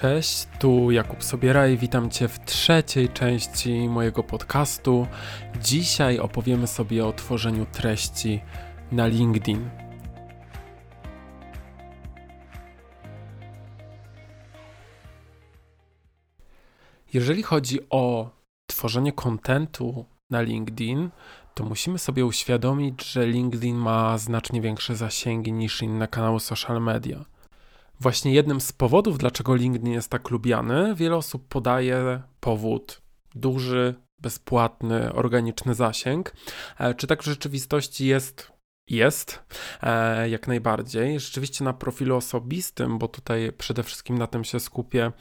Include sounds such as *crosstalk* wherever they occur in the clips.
Cześć, tu Jakub Sobieraj, witam Cię w trzeciej części mojego podcastu. Dzisiaj opowiemy sobie o tworzeniu treści na LinkedIn. Jeżeli chodzi o tworzenie kontentu na LinkedIn, to musimy sobie uświadomić, że LinkedIn ma znacznie większe zasięgi niż inne kanały social media. Właśnie jednym z powodów, dlaczego LinkedIn jest tak lubiany, wiele osób podaje powód duży, bezpłatny, organiczny zasięg. E, czy tak w rzeczywistości jest? Jest, e, jak najbardziej. Rzeczywiście na profilu osobistym, bo tutaj przede wszystkim na tym się skupię,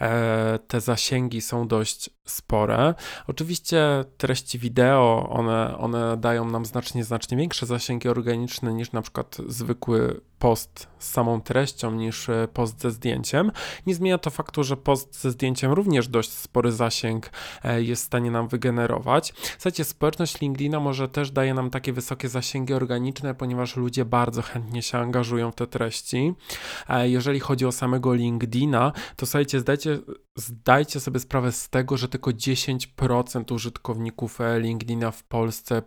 e, te zasięgi są dość spore. Oczywiście treści wideo, one, one dają nam znacznie, znacznie większe zasięgi organiczne niż na przykład zwykły post z samą treścią niż e, post ze zdjęciem. Nie zmienia to faktu, że post ze zdjęciem również dość spory zasięg e, jest w stanie nam wygenerować. Słuchajcie, społeczność LinkedIna może też daje nam takie wysokie zasięgi organiczne, ponieważ ludzie bardzo chętnie się angażują w te treści. E, jeżeli chodzi o samego LinkedIna, to słuchajcie, zdajcie, zdajcie sobie sprawę z tego, że tylko 10% użytkowników LinkedIna w Polsce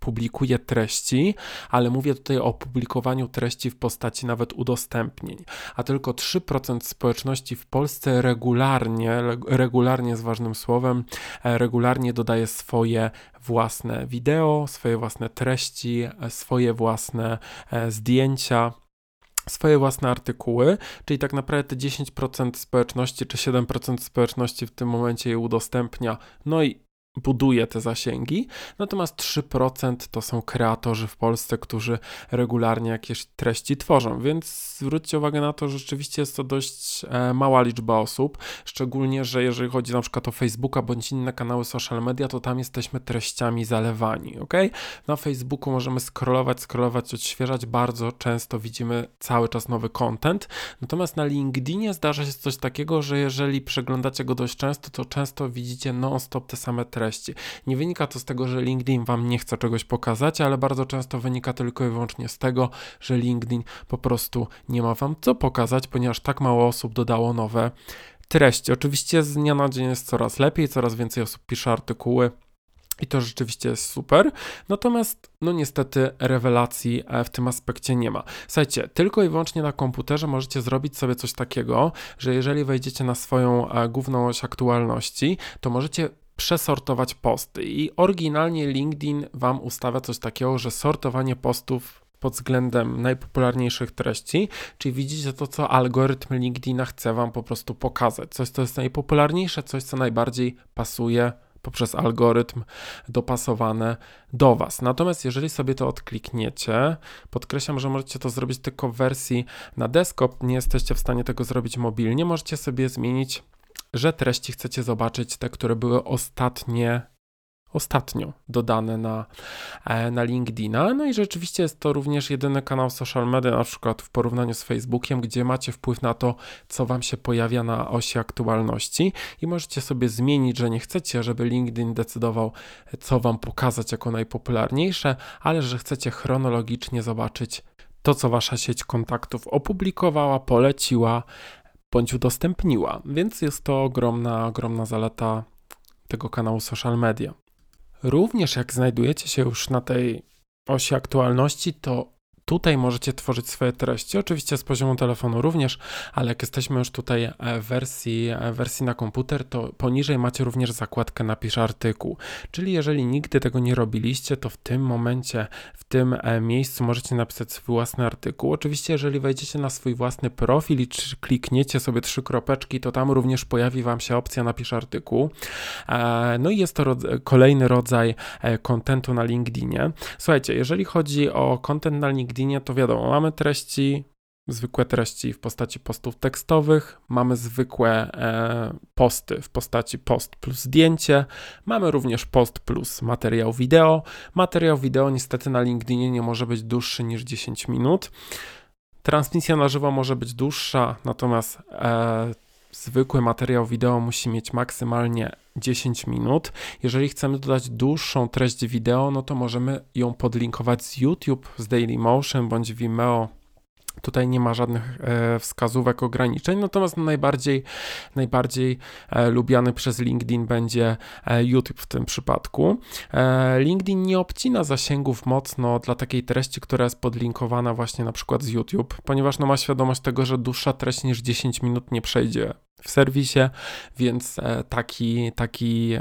publikuje treści, ale mówię tutaj o publikowaniu treści w postaci nawet udostępnień, a tylko 3% społeczności w Polsce regularnie, regularnie z ważnym słowem, e, regularnie dodaje swoje własne wideo, swoje własne treści, e, swoje własne e, zdjęcia swoje własne artykuły, czyli tak naprawdę te 10% społeczności czy 7% społeczności w tym momencie je udostępnia, no i buduje te zasięgi, natomiast 3% to są kreatorzy w Polsce, którzy regularnie jakieś treści tworzą, więc zwróćcie uwagę na to, że rzeczywiście jest to dość e, mała liczba osób, szczególnie, że jeżeli chodzi na przykład o Facebooka bądź inne kanały social media, to tam jesteśmy treściami zalewani, ok? Na Facebooku możemy scrollować, scrollować, odświeżać, bardzo często widzimy cały czas nowy content, natomiast na LinkedInie zdarza się coś takiego, że jeżeli przeglądacie go dość często, to często widzicie non-stop te same treści, treści. Nie wynika to z tego, że LinkedIn Wam nie chce czegoś pokazać, ale bardzo często wynika tylko i wyłącznie z tego, że LinkedIn po prostu nie ma Wam co pokazać, ponieważ tak mało osób dodało nowe treści. Oczywiście z dnia na dzień jest coraz lepiej, coraz więcej osób pisze artykuły. I to rzeczywiście jest super. Natomiast, no niestety, rewelacji e, w tym aspekcie nie ma. Słuchajcie, tylko i wyłącznie na komputerze możecie zrobić sobie coś takiego, że jeżeli wejdziecie na swoją e, główną oś aktualności, to możecie przesortować posty. I oryginalnie LinkedIn Wam ustawia coś takiego, że sortowanie postów pod względem najpopularniejszych treści, czyli widzicie to, co algorytm LinkedIna chce Wam po prostu pokazać. Coś, co jest najpopularniejsze, coś, co najbardziej pasuje poprzez algorytm dopasowane do Was. Natomiast jeżeli sobie to odklikniecie, podkreślam, że możecie to zrobić tylko w wersji na desktop, nie jesteście w stanie tego zrobić mobilnie, możecie sobie zmienić że treści chcecie zobaczyć te, które były ostatnie ostatnio dodane na, e, na LinkedIna. No i rzeczywiście jest to również jedyny kanał social media, na przykład w porównaniu z Facebookiem, gdzie macie wpływ na to, co Wam się pojawia na osi aktualności i możecie sobie zmienić, że nie chcecie, żeby LinkedIn decydował, co Wam pokazać jako najpopularniejsze, ale że chcecie chronologicznie zobaczyć to, co Wasza sieć kontaktów opublikowała, poleciła, bądź udostępniła, więc jest to ogromna, ogromna zaleta tego kanału social media. Również jak znajdujecie się już na tej osi aktualności, to Tutaj możecie tworzyć swoje treści, oczywiście z poziomu telefonu również, ale jak jesteśmy już tutaj e, w wersji, e, wersji na komputer, to poniżej macie również zakładkę napisz artykuł. Czyli jeżeli nigdy tego nie robiliście, to w tym momencie, w tym e, miejscu możecie napisać swój własny artykuł. Oczywiście jeżeli wejdziecie na swój własny profil i klikniecie sobie trzy kropeczki, to tam również pojawi Wam się opcja napisz artykuł. No i jest to kolejny rodzaj kontentu na LinkedInie. Słuchajcie, jeżeli chodzi o kontent na LinkedInie, LinkedInie to wiadomo, mamy treści, zwykłe treści w postaci postów tekstowych, mamy zwykłe e, posty w postaci post plus zdjęcie, mamy również post plus materiał wideo. Materiał wideo niestety na LinkedInie nie może być dłuższy niż 10 minut. Transmisja na żywo może być dłuższa, natomiast e, zwykły materiał wideo musi mieć maksymalnie 10 minut. Jeżeli chcemy dodać dłuższą treść wideo, no to możemy ją podlinkować z YouTube, z Dailymotion bądź Vimeo Tutaj nie ma żadnych e, wskazówek, ograniczeń, natomiast najbardziej, najbardziej e, lubiany przez LinkedIn będzie e, YouTube w tym przypadku. LinkedIn nie obcina zasięgów mocno dla takiej treści, która jest podlinkowana właśnie na przykład z YouTube, ponieważ no, ma świadomość tego, że dłuższa treść niż 10 minut nie przejdzie w serwisie, więc taki, taki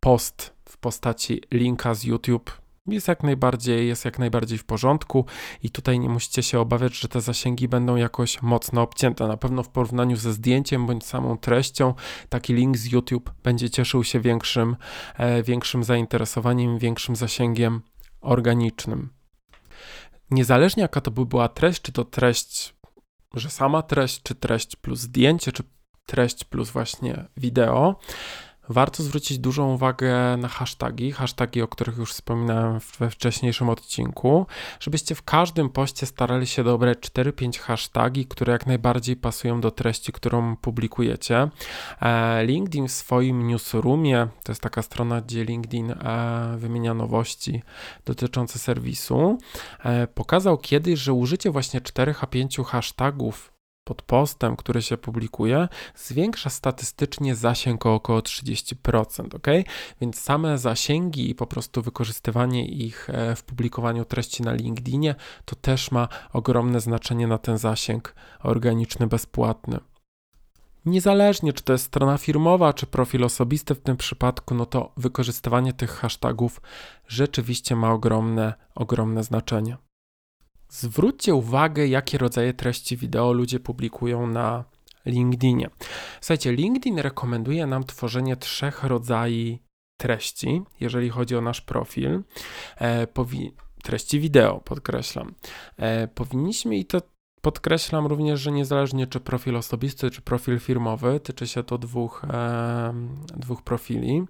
post w postaci linka z YouTube jest jak najbardziej, jest jak najbardziej w porządku i tutaj nie musicie się obawiać, że te zasięgi będą jakoś mocno obcięte. Na pewno w porównaniu ze zdjęciem bądź samą treścią taki link z YouTube będzie cieszył się większym, e, większym zainteresowaniem, większym zasięgiem organicznym. Niezależnie jaka to by była treść, czy to treść, że sama treść, czy treść plus zdjęcie, czy treść plus właśnie wideo, Warto zwrócić dużą uwagę na hasztagi, hasztagi, o których już wspominałem we wcześniejszym odcinku, żebyście w każdym poście starali się dobrać 4-5 hasztagi, które jak najbardziej pasują do treści, którą publikujecie. E, LinkedIn w swoim newsroomie, to jest taka strona, gdzie LinkedIn e, wymienia nowości dotyczące serwisu, e, pokazał kiedyś, że użycie właśnie 4 5 hashtagów pod postem, który się publikuje, zwiększa statystycznie zasięg o około 30%, ok? Więc same zasięgi i po prostu wykorzystywanie ich e, w publikowaniu treści na LinkedInie to też ma ogromne znaczenie na ten zasięg organiczny bezpłatny. Niezależnie, czy to jest strona firmowa, czy profil osobisty w tym przypadku, no to wykorzystywanie tych hashtagów rzeczywiście ma ogromne, ogromne znaczenie. Zwróćcie uwagę, jakie rodzaje treści wideo ludzie publikują na LinkedInie. Słuchajcie, LinkedIn rekomenduje nam tworzenie trzech rodzajów treści, jeżeli chodzi o nasz profil. E, treści wideo, podkreślam. E, powinniśmy i to podkreślam również, że niezależnie czy profil osobisty, czy profil firmowy, tyczy się to dwóch, e, dwóch profili,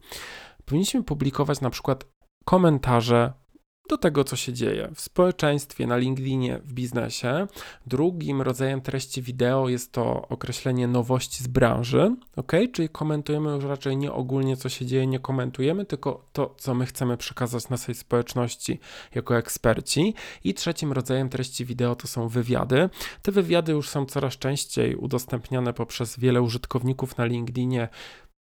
powinniśmy publikować na przykład komentarze do tego, co się dzieje w społeczeństwie, na LinkedInie, w biznesie. Drugim rodzajem treści wideo jest to określenie nowości z branży, ok? Czyli komentujemy już raczej nie ogólnie, co się dzieje, nie komentujemy, tylko to, co my chcemy przekazać naszej społeczności jako eksperci. I trzecim rodzajem treści wideo to są wywiady. Te wywiady już są coraz częściej udostępniane poprzez wiele użytkowników na LinkedInie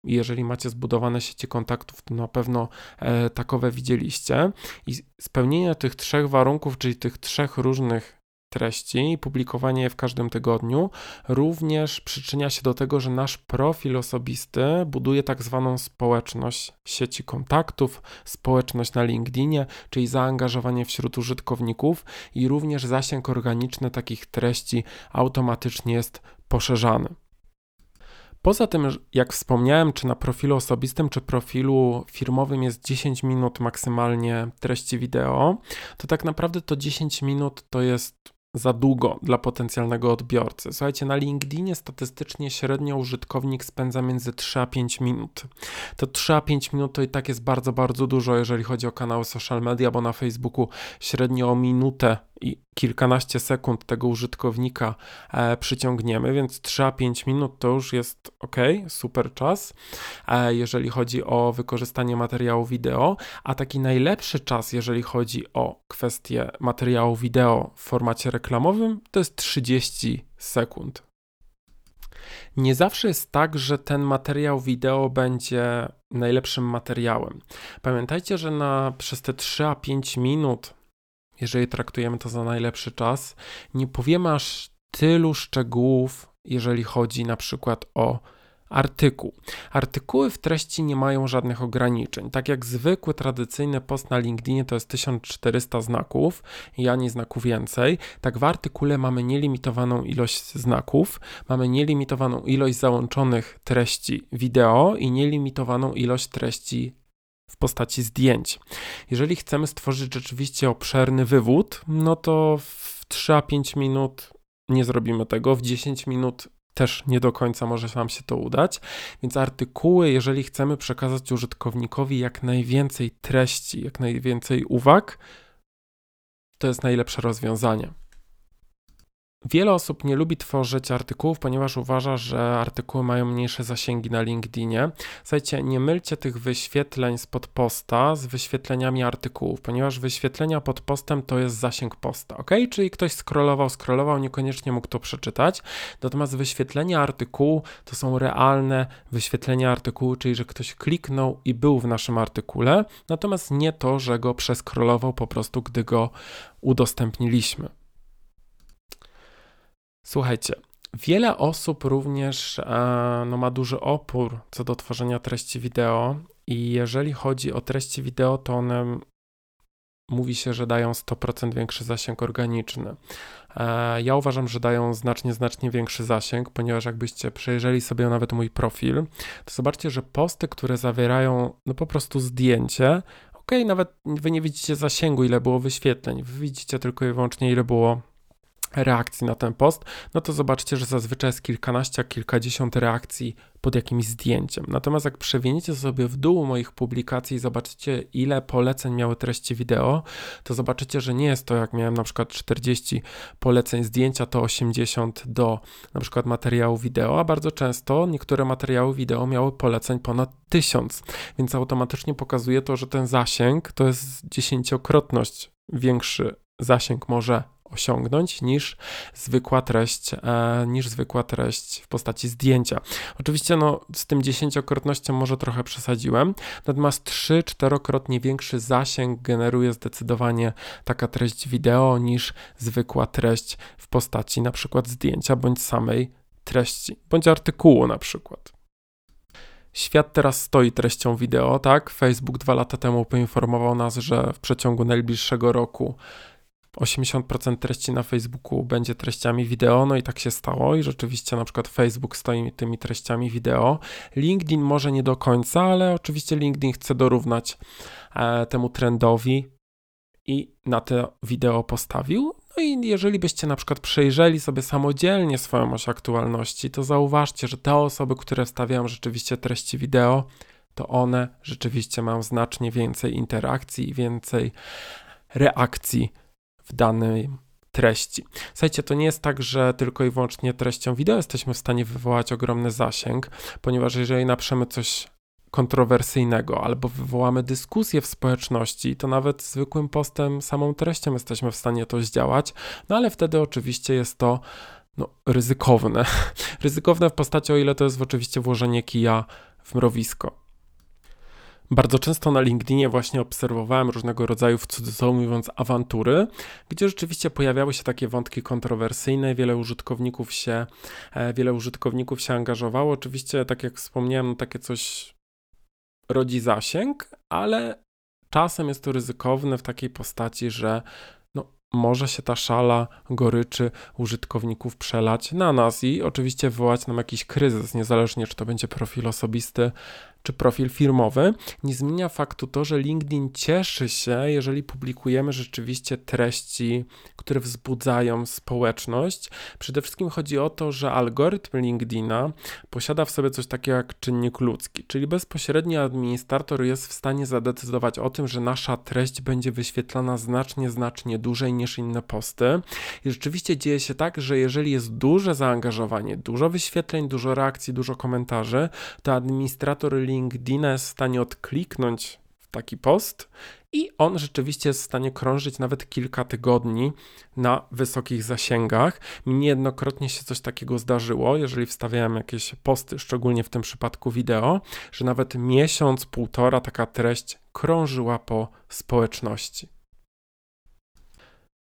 jeżeli macie zbudowane sieci kontaktów, to na pewno e, takowe widzieliście. I spełnienie tych trzech warunków, czyli tych trzech różnych treści i publikowanie je w każdym tygodniu, również przyczynia się do tego, że nasz profil osobisty buduje tak zwaną społeczność sieci kontaktów, społeczność na LinkedInie, czyli zaangażowanie wśród użytkowników i również zasięg organiczny takich treści automatycznie jest poszerzany. Poza tym, jak wspomniałem, czy na profilu osobistym, czy profilu firmowym jest 10 minut maksymalnie treści wideo, to tak naprawdę to 10 minut to jest za długo dla potencjalnego odbiorcy. Słuchajcie, na LinkedInie statystycznie średnio użytkownik spędza między 3 a 5 minut. To 3 a 5 minut to i tak jest bardzo, bardzo dużo, jeżeli chodzi o kanały social media, bo na Facebooku średnio o minutę i kilkanaście sekund tego użytkownika e, przyciągniemy, więc 3 a 5 minut to już jest ok, super czas, e, jeżeli chodzi o wykorzystanie materiału wideo, a taki najlepszy czas, jeżeli chodzi o kwestię materiału wideo w formacie reklamowym, to jest 30 sekund. Nie zawsze jest tak, że ten materiał wideo będzie najlepszym materiałem. Pamiętajcie, że na, przez te 3 a 5 minut jeżeli traktujemy to za najlepszy czas, nie powiemy aż tylu szczegółów, jeżeli chodzi na przykład o artykuł. Artykuły w treści nie mają żadnych ograniczeń. Tak jak zwykły, tradycyjny post na LinkedInie to jest 1400 znaków i ani znaku więcej, tak w artykule mamy nielimitowaną ilość znaków, mamy nielimitowaną ilość załączonych treści wideo i nielimitowaną ilość treści w postaci zdjęć. Jeżeli chcemy stworzyć rzeczywiście obszerny wywód, no to w 3 a 5 minut nie zrobimy tego, w 10 minut też nie do końca może nam się to udać. Więc artykuły, jeżeli chcemy przekazać użytkownikowi jak najwięcej treści, jak najwięcej uwag, to jest najlepsze rozwiązanie. Wiele osób nie lubi tworzyć artykułów, ponieważ uważa, że artykuły mają mniejsze zasięgi na LinkedInie. Słuchajcie, nie mylcie tych wyświetleń spod posta z wyświetleniami artykułów, ponieważ wyświetlenia pod postem to jest zasięg posta, ok? Czyli ktoś scrollował, scrollował, niekoniecznie mógł to przeczytać. Natomiast wyświetlenia artykułu to są realne wyświetlenia artykułu, czyli że ktoś kliknął i był w naszym artykule, natomiast nie to, że go przeskrolował po prostu, gdy go udostępniliśmy. Słuchajcie, wiele osób również e, no, ma duży opór co do tworzenia treści wideo i jeżeli chodzi o treści wideo, to one mówi się, że dają 100% większy zasięg organiczny. E, ja uważam, że dają znacznie, znacznie większy zasięg, ponieważ jakbyście przejrzeli sobie nawet mój profil, to zobaczcie, że posty, które zawierają no po prostu zdjęcie, ok, nawet wy nie widzicie zasięgu, ile było wyświetleń, wy widzicie tylko i wyłącznie, ile było reakcji na ten post, no to zobaczcie, że zazwyczaj jest kilkanaście, kilkadziesiąt reakcji pod jakimś zdjęciem. Natomiast jak przewiniecie sobie w dół moich publikacji i zobaczycie, ile poleceń miały treści wideo, to zobaczycie, że nie jest to jak miałem na przykład 40 poleceń zdjęcia, to 80 do na przykład materiału wideo, a bardzo często niektóre materiały wideo miały poleceń ponad 1000, więc automatycznie pokazuje to, że ten zasięg to jest dziesięciokrotność większy zasięg może osiągnąć niż zwykła treść, e, niż zwykła treść w postaci zdjęcia. Oczywiście no, z tym dziesięciokrotnością może trochę przesadziłem, natomiast trzy, czterokrotnie większy zasięg generuje zdecydowanie taka treść wideo niż zwykła treść w postaci na przykład zdjęcia bądź samej treści, bądź artykułu na przykład. Świat teraz stoi treścią wideo, tak? Facebook dwa lata temu poinformował nas, że w przeciągu najbliższego roku 80% treści na Facebooku będzie treściami wideo, no i tak się stało i rzeczywiście na przykład Facebook stoi tymi treściami wideo. LinkedIn może nie do końca, ale oczywiście LinkedIn chce dorównać e, temu trendowi i na to wideo postawił. No i jeżeli byście na przykład przejrzeli sobie samodzielnie swoją oś aktualności, to zauważcie, że te osoby, które wstawiają rzeczywiście treści wideo, to one rzeczywiście mają znacznie więcej interakcji i więcej reakcji w danej treści. Słuchajcie, to nie jest tak, że tylko i wyłącznie treścią wideo jesteśmy w stanie wywołać ogromny zasięg, ponieważ jeżeli naprzemy coś kontrowersyjnego albo wywołamy dyskusję w społeczności, to nawet zwykłym postem, samą treścią jesteśmy w stanie to zdziałać, no ale wtedy oczywiście jest to no, ryzykowne. *laughs* ryzykowne w postaci, o ile to jest oczywiście włożenie kija w mrowisko. Bardzo często na LinkedInie właśnie obserwowałem różnego rodzaju, w cudzysłowie mówiąc, awantury, gdzie rzeczywiście pojawiały się takie wątki kontrowersyjne, wiele użytkowników się, e, wiele użytkowników się angażowało. Oczywiście, tak jak wspomniałem, no takie coś rodzi zasięg, ale czasem jest to ryzykowne w takiej postaci, że może się ta szala goryczy użytkowników przelać na nas i oczywiście wywołać nam jakiś kryzys, niezależnie czy to będzie profil osobisty, czy profil firmowy, nie zmienia faktu to, że LinkedIn cieszy się, jeżeli publikujemy rzeczywiście treści, które wzbudzają społeczność. Przede wszystkim chodzi o to, że algorytm LinkedIna posiada w sobie coś takiego jak czynnik ludzki, czyli bezpośrednio administrator jest w stanie zadecydować o tym, że nasza treść będzie wyświetlana znacznie, znacznie dłużej niż inne posty. I rzeczywiście dzieje się tak, że jeżeli jest duże zaangażowanie, dużo wyświetleń, dużo reakcji, dużo komentarzy, to administrator LinkedIna jest w stanie odkliknąć w taki post i on rzeczywiście jest w stanie krążyć nawet kilka tygodni na wysokich zasięgach. Mi niejednokrotnie się coś takiego zdarzyło, jeżeli wstawiałem jakieś posty, szczególnie w tym przypadku wideo, że nawet miesiąc, półtora taka treść krążyła po społeczności.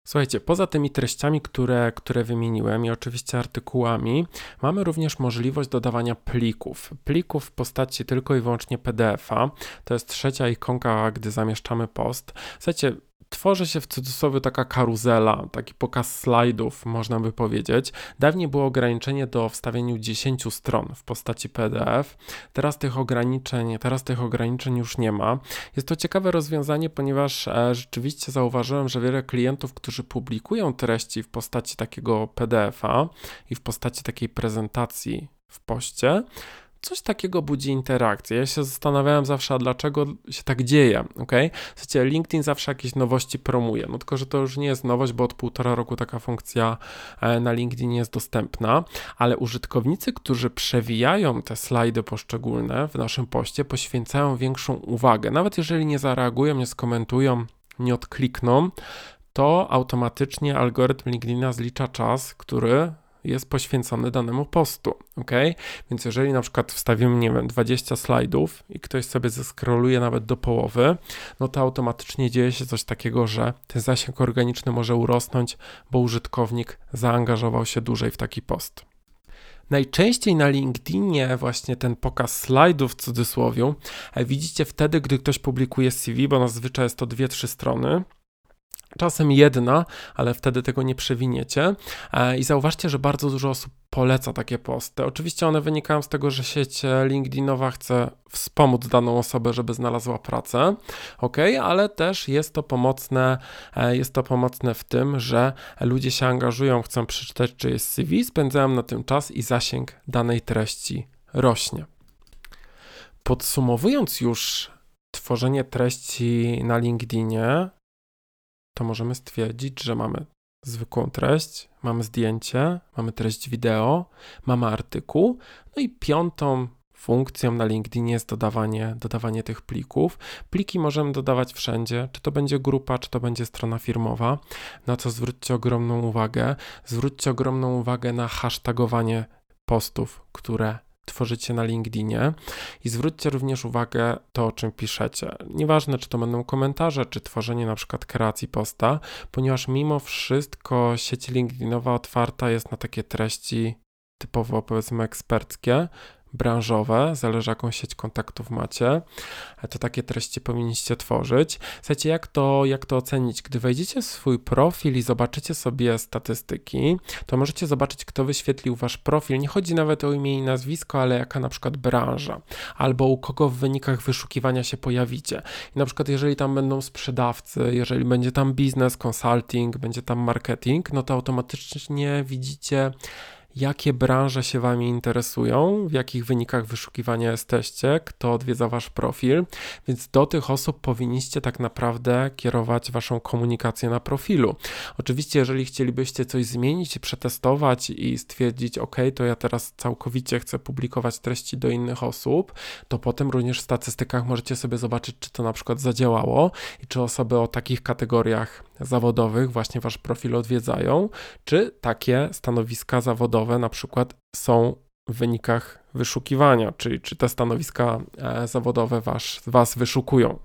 Słuchajcie, poza tymi treściami, które, które wymieniłem i oczywiście artykułami, mamy również możliwość dodawania plików. Plików w postaci tylko i wyłącznie PDF-a. To jest trzecia ikonka, gdy zamieszczamy post. Słuchajcie, tworzy się w cudzysłowie taka karuzela, taki pokaz slajdów, można by powiedzieć. Dawniej było ograniczenie do wstawienia 10 stron w postaci PDF. Teraz tych ograniczeń, teraz tych ograniczeń już nie ma. Jest to ciekawe rozwiązanie, ponieważ e, rzeczywiście zauważyłem, że wiele klientów, którzy publikują treści w postaci takiego PDF-a i w postaci takiej prezentacji w poście, coś takiego budzi interakcję. Ja się zastanawiałem zawsze, a dlaczego się tak dzieje, ok? Słuchajcie, LinkedIn zawsze jakieś nowości promuje, no tylko, że to już nie jest nowość, bo od półtora roku taka funkcja e, na LinkedIn jest dostępna, ale użytkownicy, którzy przewijają te slajdy poszczególne w naszym poście, poświęcają większą uwagę. Nawet jeżeli nie zareagują, nie skomentują, nie odklikną, to automatycznie algorytm LinkedIna zlicza czas, który jest poświęcony danemu postu, ok? Więc jeżeli na przykład wstawimy, nie wiem, 20 slajdów i ktoś sobie zeskroluje nawet do połowy, no to automatycznie dzieje się coś takiego, że ten zasięg organiczny może urosnąć, bo użytkownik zaangażował się dłużej w taki post. Najczęściej na LinkedInie właśnie ten pokaz slajdów w cudzysłowie widzicie wtedy, gdy ktoś publikuje CV, bo zazwyczaj jest to dwie, trzy strony czasem jedna, ale wtedy tego nie przewiniecie. E, I zauważcie, że bardzo dużo osób poleca takie posty. Oczywiście one wynikają z tego, że sieć LinkedInowa chce wspomóc daną osobę, żeby znalazła pracę, ok, ale też jest to pomocne, e, jest to pomocne w tym, że ludzie się angażują, chcą przeczytać, czy jest CV, spędzają na tym czas i zasięg danej treści rośnie. Podsumowując już tworzenie treści na LinkedInie, to możemy stwierdzić, że mamy zwykłą treść, mamy zdjęcie, mamy treść wideo, mamy artykuł, no i piątą funkcją na LinkedInie jest dodawanie, dodawanie tych plików. Pliki możemy dodawać wszędzie, czy to będzie grupa, czy to będzie strona firmowa, na co zwróćcie ogromną uwagę. Zwróćcie ogromną uwagę na hashtagowanie postów, które tworzycie na LinkedInie i zwróćcie również uwagę to, o czym piszecie. Nieważne, czy to będą komentarze, czy tworzenie na przykład kreacji posta, ponieważ mimo wszystko sieć LinkedInowa otwarta jest na takie treści typowo powiedzmy eksperckie, branżowe, zależy jaką sieć kontaktów macie, to takie treści powinniście tworzyć. Słuchajcie, jak to, jak to ocenić? Gdy wejdziecie w swój profil i zobaczycie sobie statystyki, to możecie zobaczyć, kto wyświetlił wasz profil. Nie chodzi nawet o imię i nazwisko, ale jaka na przykład branża, albo u kogo w wynikach wyszukiwania się pojawicie. I na przykład, jeżeli tam będą sprzedawcy, jeżeli będzie tam biznes, consulting, będzie tam marketing, no to automatycznie widzicie, jakie branże się Wami interesują, w jakich wynikach wyszukiwania jesteście, kto odwiedza Wasz profil, więc do tych osób powinniście tak naprawdę kierować Waszą komunikację na profilu. Oczywiście, jeżeli chcielibyście coś zmienić, przetestować i stwierdzić, OK, to ja teraz całkowicie chcę publikować treści do innych osób, to potem również w statystykach możecie sobie zobaczyć, czy to na przykład zadziałało i czy osoby o takich kategoriach zawodowych właśnie Wasz profil odwiedzają, czy takie stanowiska zawodowe na przykład są w wynikach wyszukiwania, czyli czy te stanowiska e, zawodowe was, was wyszukują.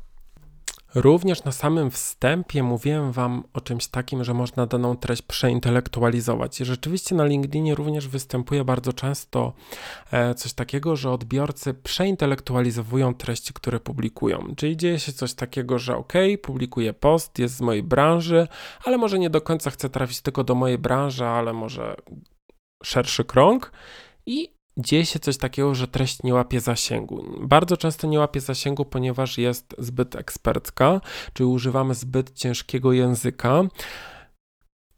Również na samym wstępie mówiłem Wam o czymś takim, że można daną treść przeintelektualizować. I rzeczywiście na LinkedInie również występuje bardzo często e, coś takiego, że odbiorcy przeintelektualizowują treści, które publikują. Czyli dzieje się coś takiego, że ok, publikuję post, jest z mojej branży, ale może nie do końca chcę trafić tylko do mojej branży, ale może szerszy krąg. I dzieje się coś takiego, że treść nie łapie zasięgu. Bardzo często nie łapie zasięgu, ponieważ jest zbyt ekspercka, czy używamy zbyt ciężkiego języka.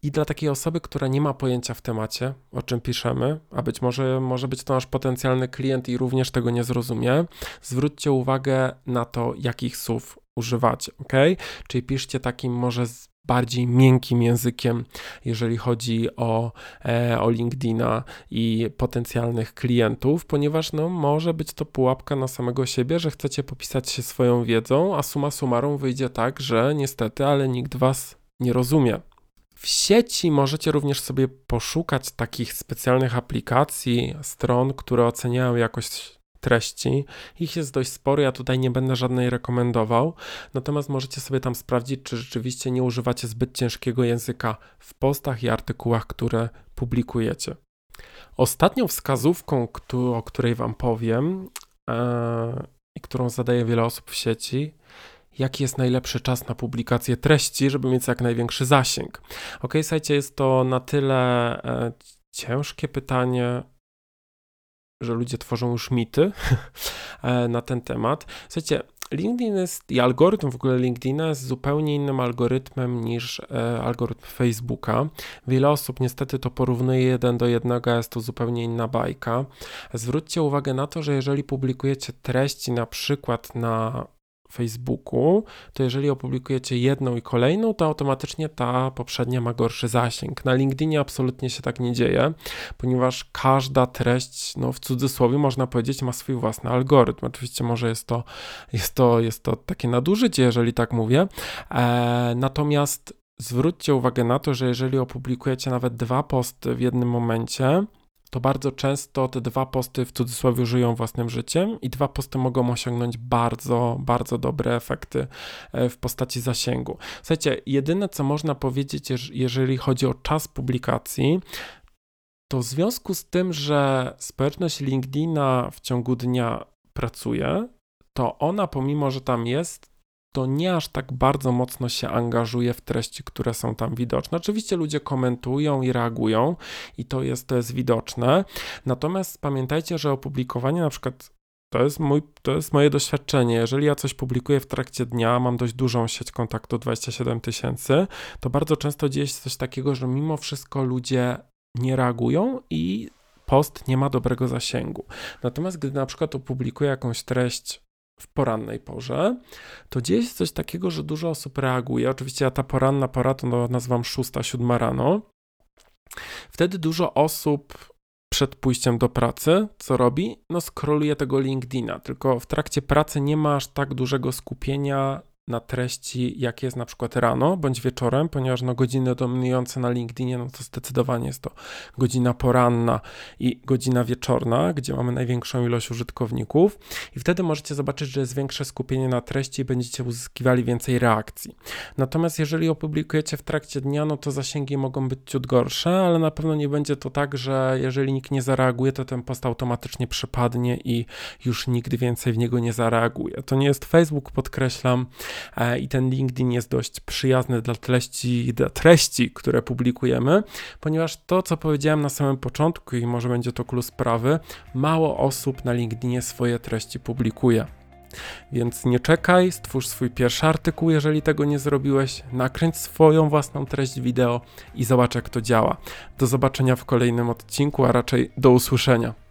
I dla takiej osoby, która nie ma pojęcia w temacie, o czym piszemy, a być może może być to nasz potencjalny klient i również tego nie zrozumie, zwróćcie uwagę na to, jakich słów używacie, ok? Czyli piszcie takim może bardziej miękkim językiem, jeżeli chodzi o, e, o LinkedIna i potencjalnych klientów, ponieważ no, może być to pułapka na samego siebie, że chcecie popisać się swoją wiedzą, a suma summarum wyjdzie tak, że niestety, ale nikt was nie rozumie. W sieci możecie również sobie poszukać takich specjalnych aplikacji, stron, które oceniają jakość treści. Ich jest dość sporo, ja tutaj nie będę żadnej rekomendował, natomiast możecie sobie tam sprawdzić, czy rzeczywiście nie używacie zbyt ciężkiego języka w postach i artykułach, które publikujecie. Ostatnią wskazówką, o której Wam powiem e, i którą zadaje wiele osób w sieci, jaki jest najlepszy czas na publikację treści, żeby mieć jak największy zasięg. Ok, słuchajcie, jest to na tyle e, ciężkie pytanie, że ludzie tworzą już mity *laughs* e, na ten temat. Słuchajcie, LinkedIn jest i algorytm w ogóle LinkedIna jest zupełnie innym algorytmem niż e, algorytm Facebooka. Wiele osób niestety to porównuje jeden do jednego, a jest to zupełnie inna bajka. Zwróćcie uwagę na to, że jeżeli publikujecie treści na przykład na Facebooku, to jeżeli opublikujecie jedną i kolejną, to automatycznie ta poprzednia ma gorszy zasięg. Na LinkedInie absolutnie się tak nie dzieje, ponieważ każda treść, no w cudzysłowie można powiedzieć, ma swój własny algorytm. Oczywiście może jest to, jest to, jest to takie nadużycie, jeżeli tak mówię. E, natomiast zwróćcie uwagę na to, że jeżeli opublikujecie nawet dwa posty w jednym momencie, to bardzo często te dwa posty w cudzysłowie żyją własnym życiem i dwa posty mogą osiągnąć bardzo, bardzo dobre efekty e, w postaci zasięgu. Słuchajcie, jedyne co można powiedzieć, jeżeli chodzi o czas publikacji, to w związku z tym, że społeczność LinkedIna w ciągu dnia pracuje, to ona, pomimo że tam jest, to nie aż tak bardzo mocno się angażuje w treści, które są tam widoczne. Oczywiście ludzie komentują i reagują i to jest, to jest widoczne. Natomiast pamiętajcie, że opublikowanie na przykład to jest, mój, to jest moje doświadczenie. Jeżeli ja coś publikuję w trakcie dnia, mam dość dużą sieć kontaktu, 27 tysięcy, to bardzo często dzieje się coś takiego, że mimo wszystko ludzie nie reagują i post nie ma dobrego zasięgu. Natomiast gdy na przykład opublikuję jakąś treść w porannej porze, to dzieje się coś takiego, że dużo osób reaguje. Oczywiście ja ta poranna pora to nazywam 6-7 rano. Wtedy dużo osób przed pójściem do pracy, co robi? No skroluje tego LinkedIna, tylko w trakcie pracy nie ma aż tak dużego skupienia na treści, jak jest na przykład rano bądź wieczorem, ponieważ no, godziny dominujące na LinkedInie, no to zdecydowanie jest to godzina poranna i godzina wieczorna, gdzie mamy największą ilość użytkowników i wtedy możecie zobaczyć, że jest większe skupienie na treści i będziecie uzyskiwali więcej reakcji. Natomiast jeżeli opublikujecie w trakcie dnia, no to zasięgi mogą być ciut gorsze, ale na pewno nie będzie to tak, że jeżeli nikt nie zareaguje, to ten post automatycznie przepadnie i już nigdy więcej w niego nie zareaguje. To nie jest Facebook, podkreślam, i ten LinkedIn jest dość przyjazny dla treści, dla treści, które publikujemy, ponieważ to, co powiedziałem na samym początku i może będzie to klucz sprawy, mało osób na LinkedInie swoje treści publikuje. Więc nie czekaj, stwórz swój pierwszy artykuł, jeżeli tego nie zrobiłeś, nakręć swoją własną treść wideo i zobacz, jak to działa. Do zobaczenia w kolejnym odcinku, a raczej do usłyszenia.